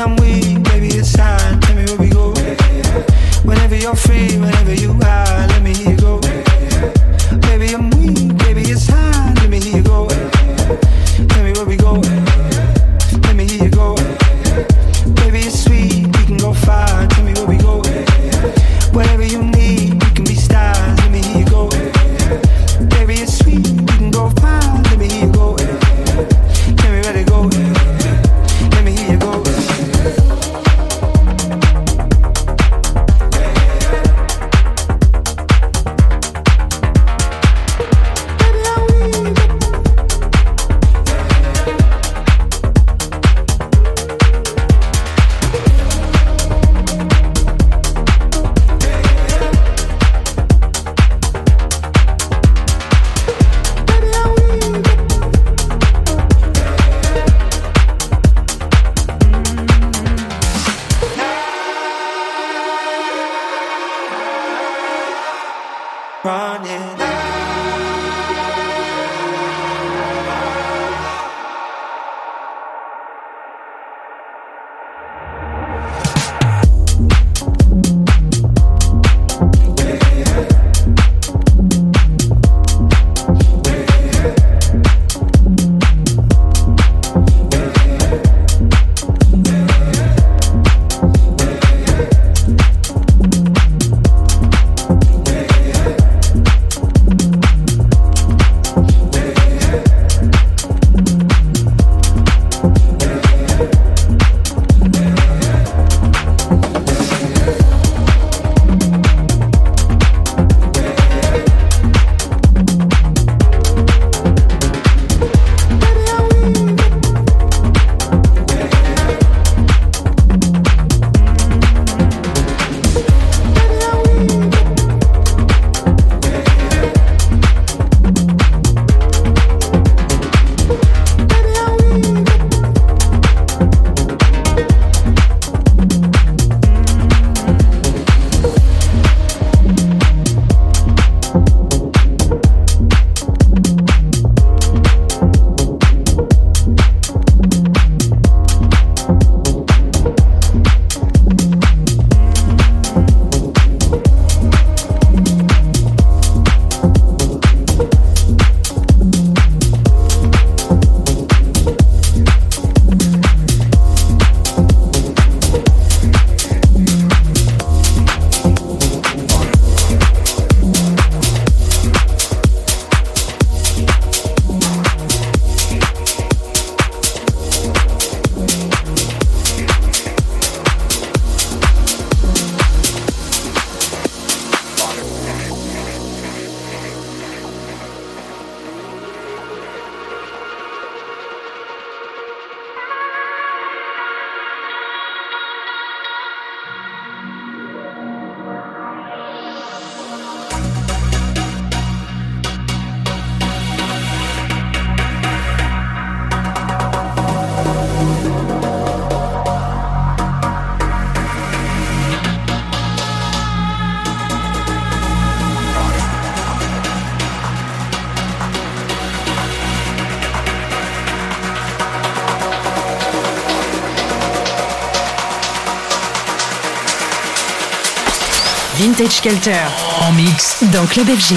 I'm weak, baby, it's time. Tell me where we go. Whenever you're free, whenever you are, let me hear you go. Vintage Culture. En mix. Dans Club FG.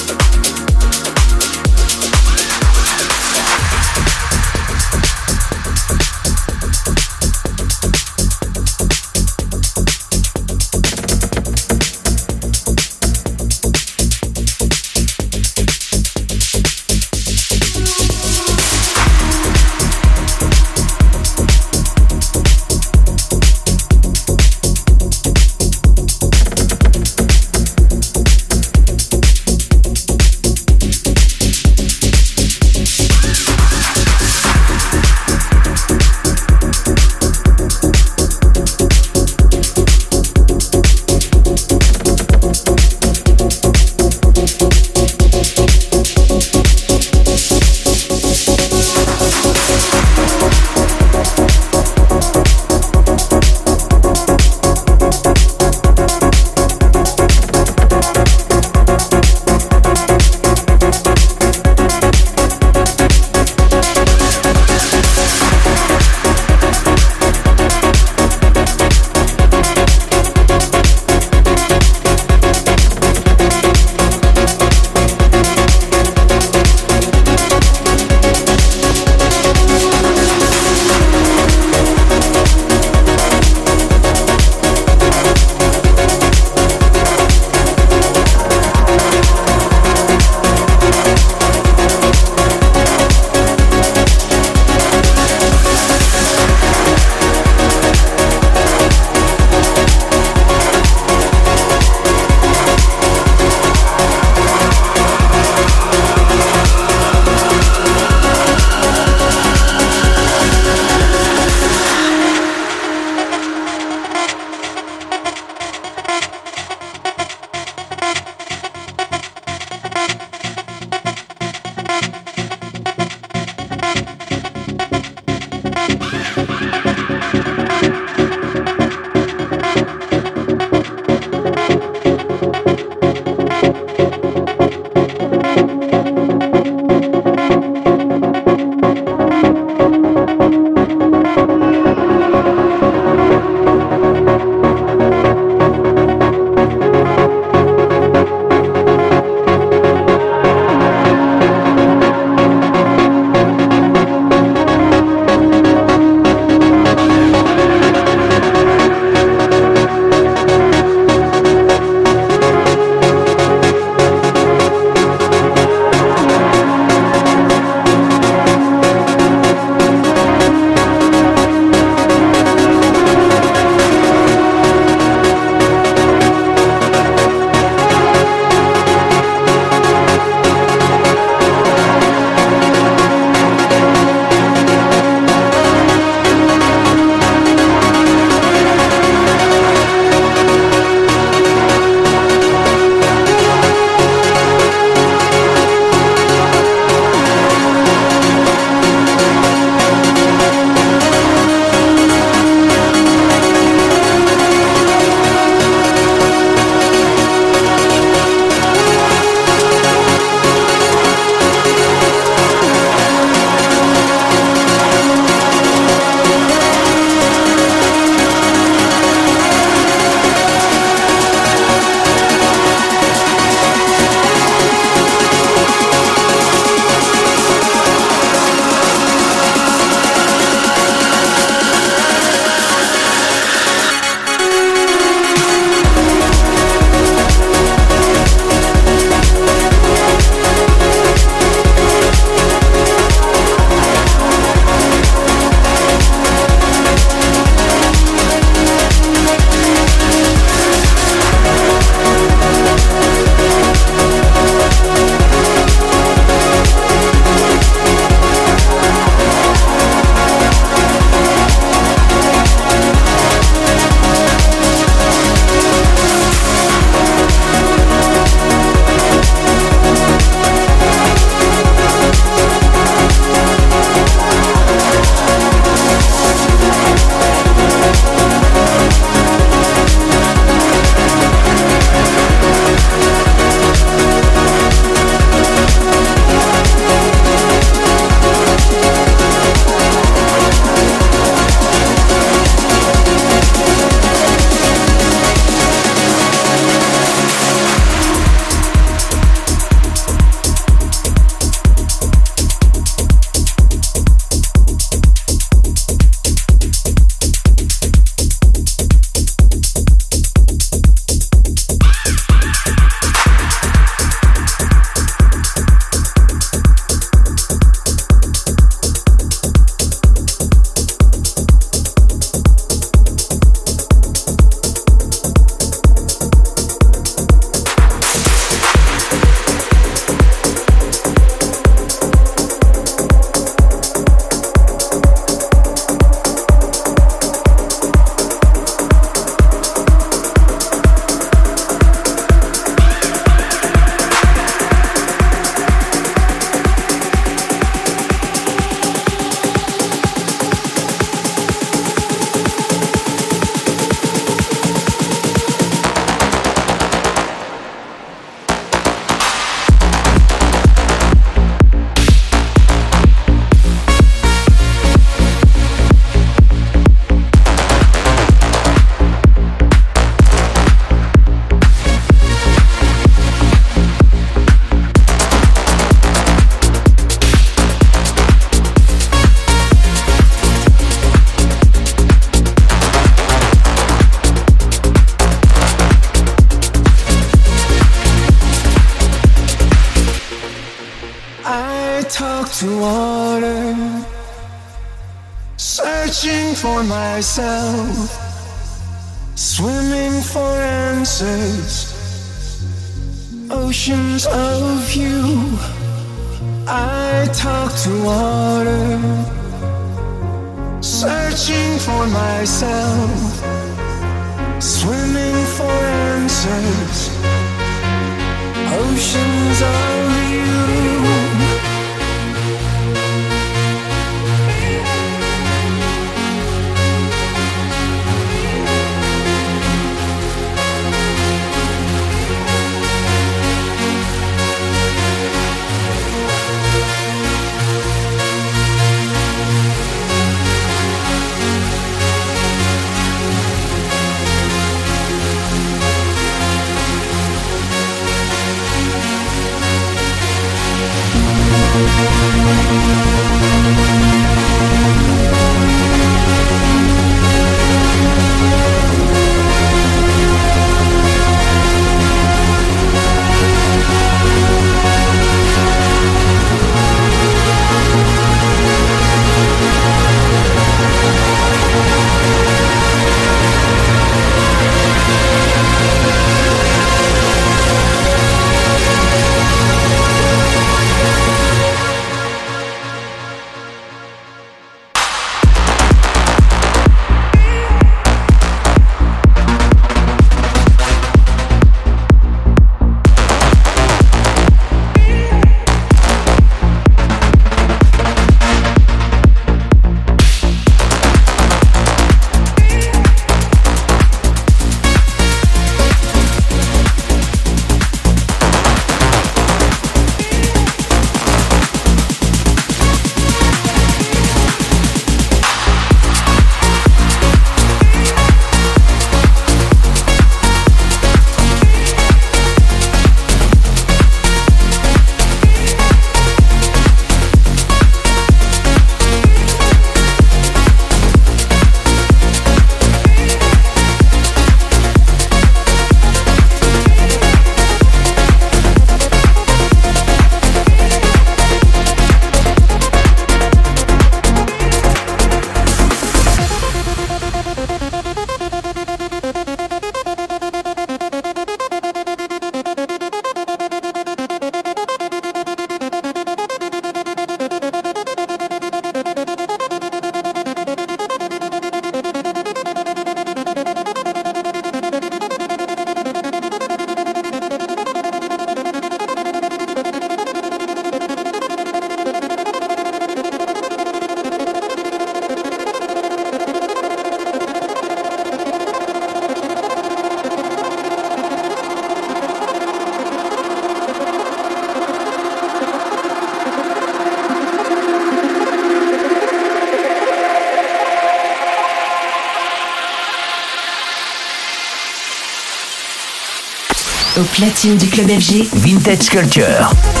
Au platine du club FG, Vintage Culture.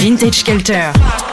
Vintage Culture.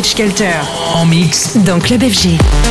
Culture. En mix. Dans Club FG.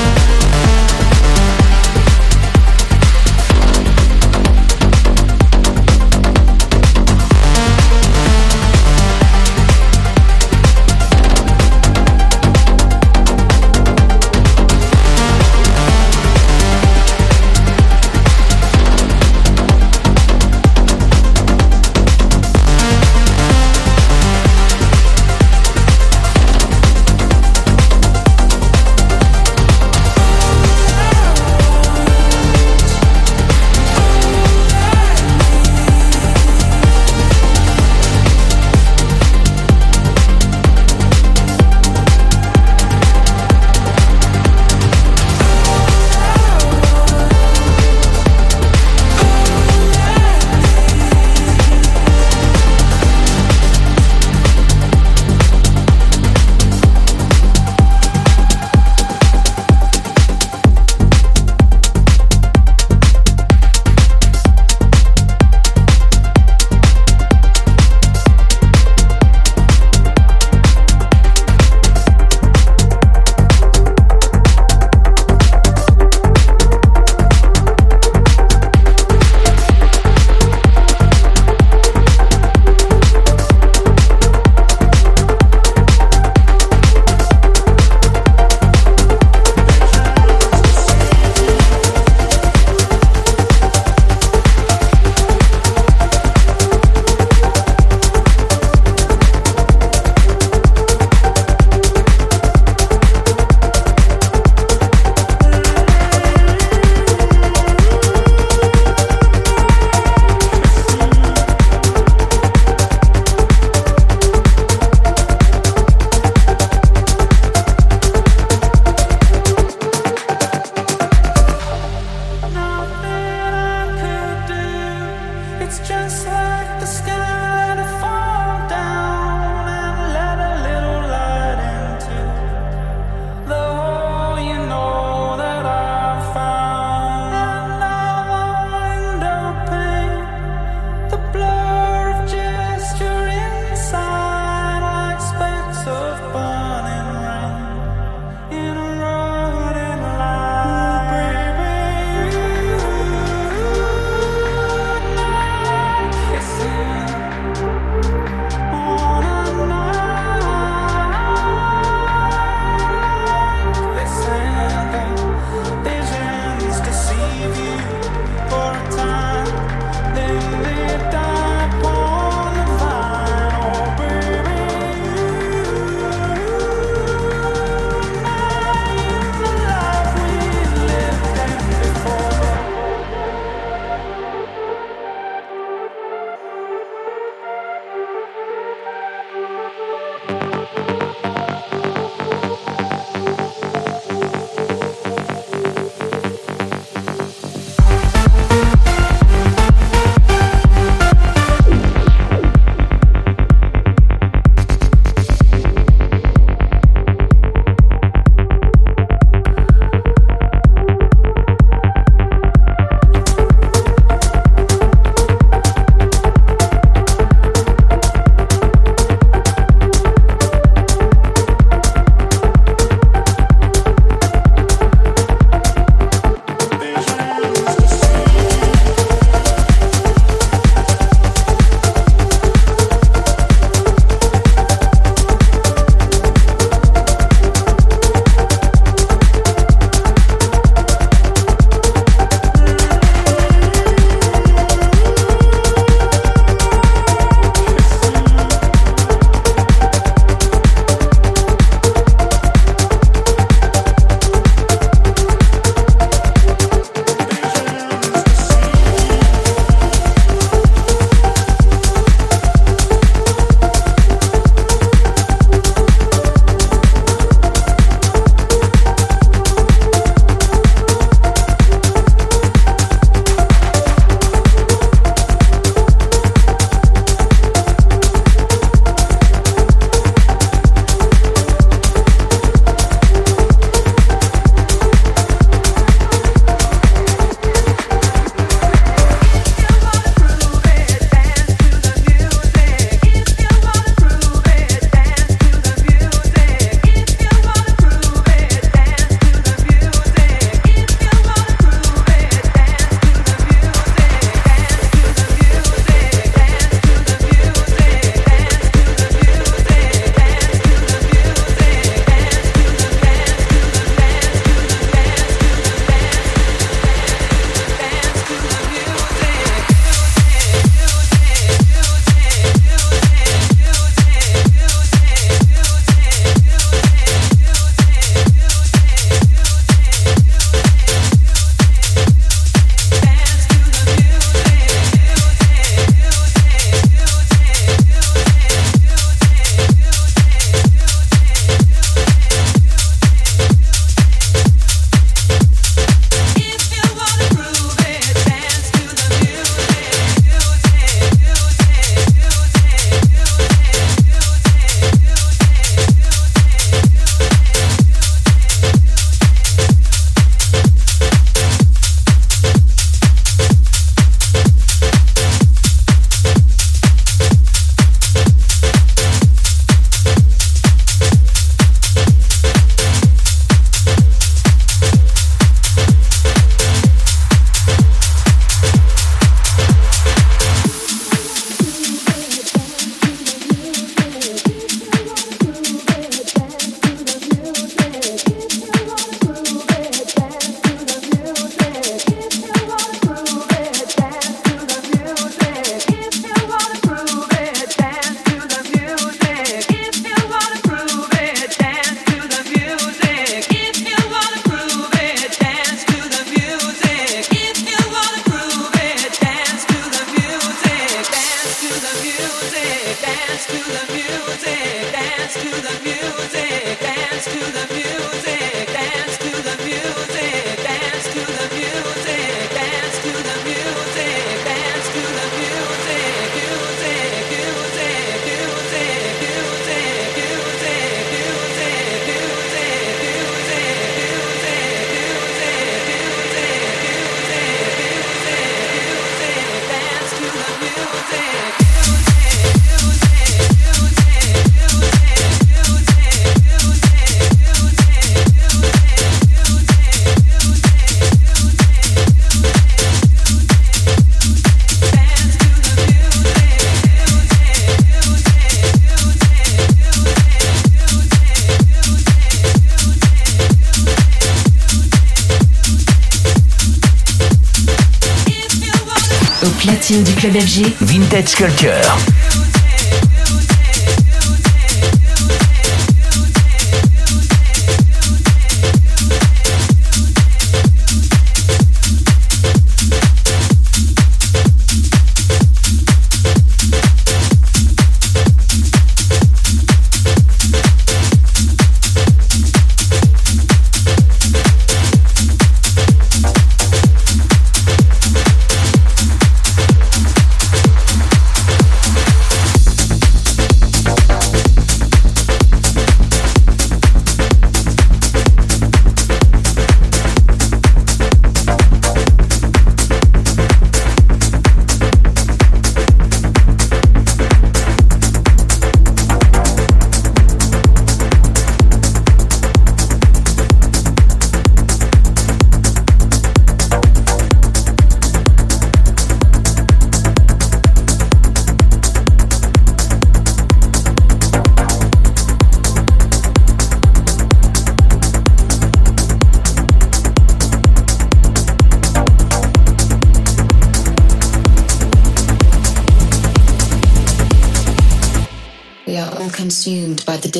Du club FG. Vintage Culture.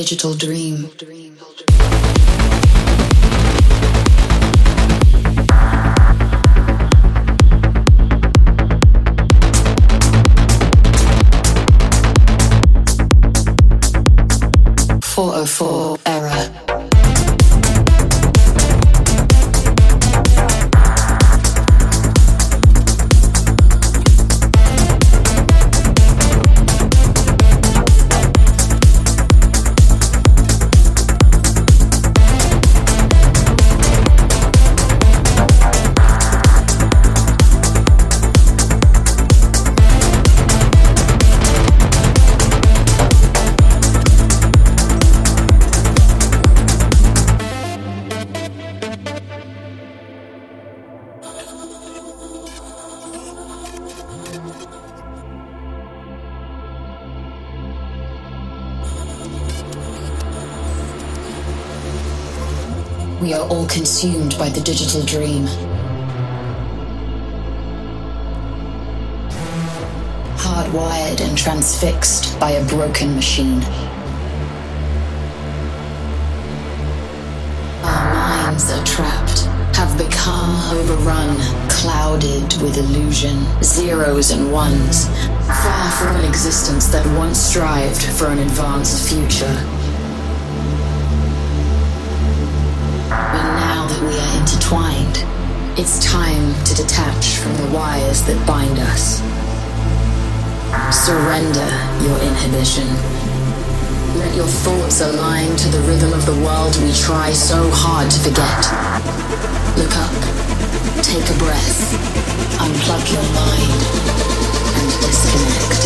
Digital dream. Consumed by the digital dream. Hardwired and transfixed by a broken machine. Our minds are trapped, have become overrun, clouded with illusion, zeros and ones, far from an existence that once strived for an advanced future. It's time to detach from the wires that bind us. Surrender your inhibition. Let your thoughts align to the rhythm of the world we try so hard to forget. Look up, take a breath, unplug your mind, and disconnect.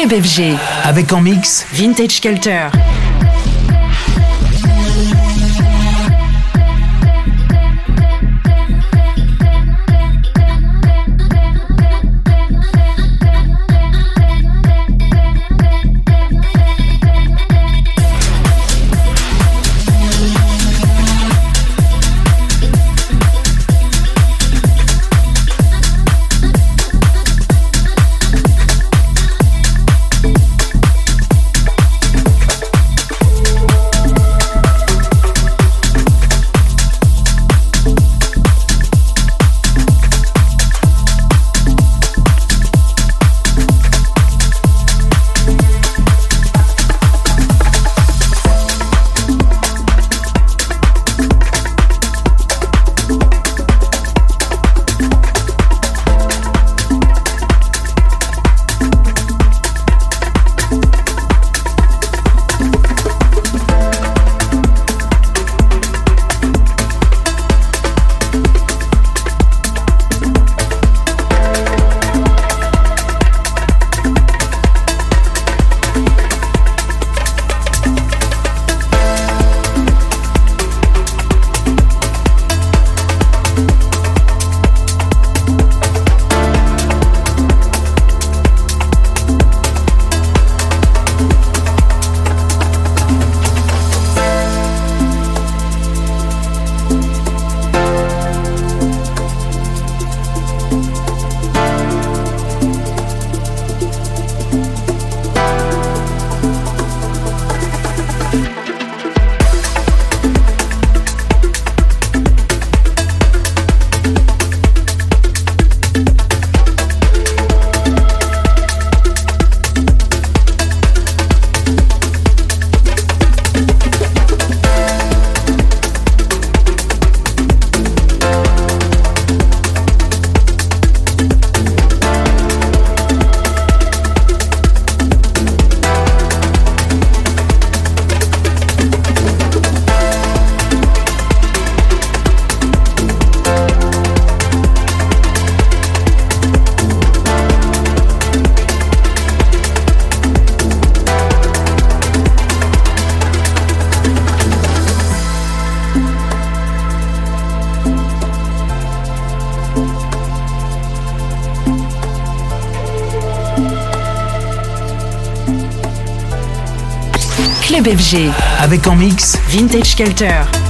Club FG. Avec en mix Vintage Culture. Avec en mix Vintage Culture.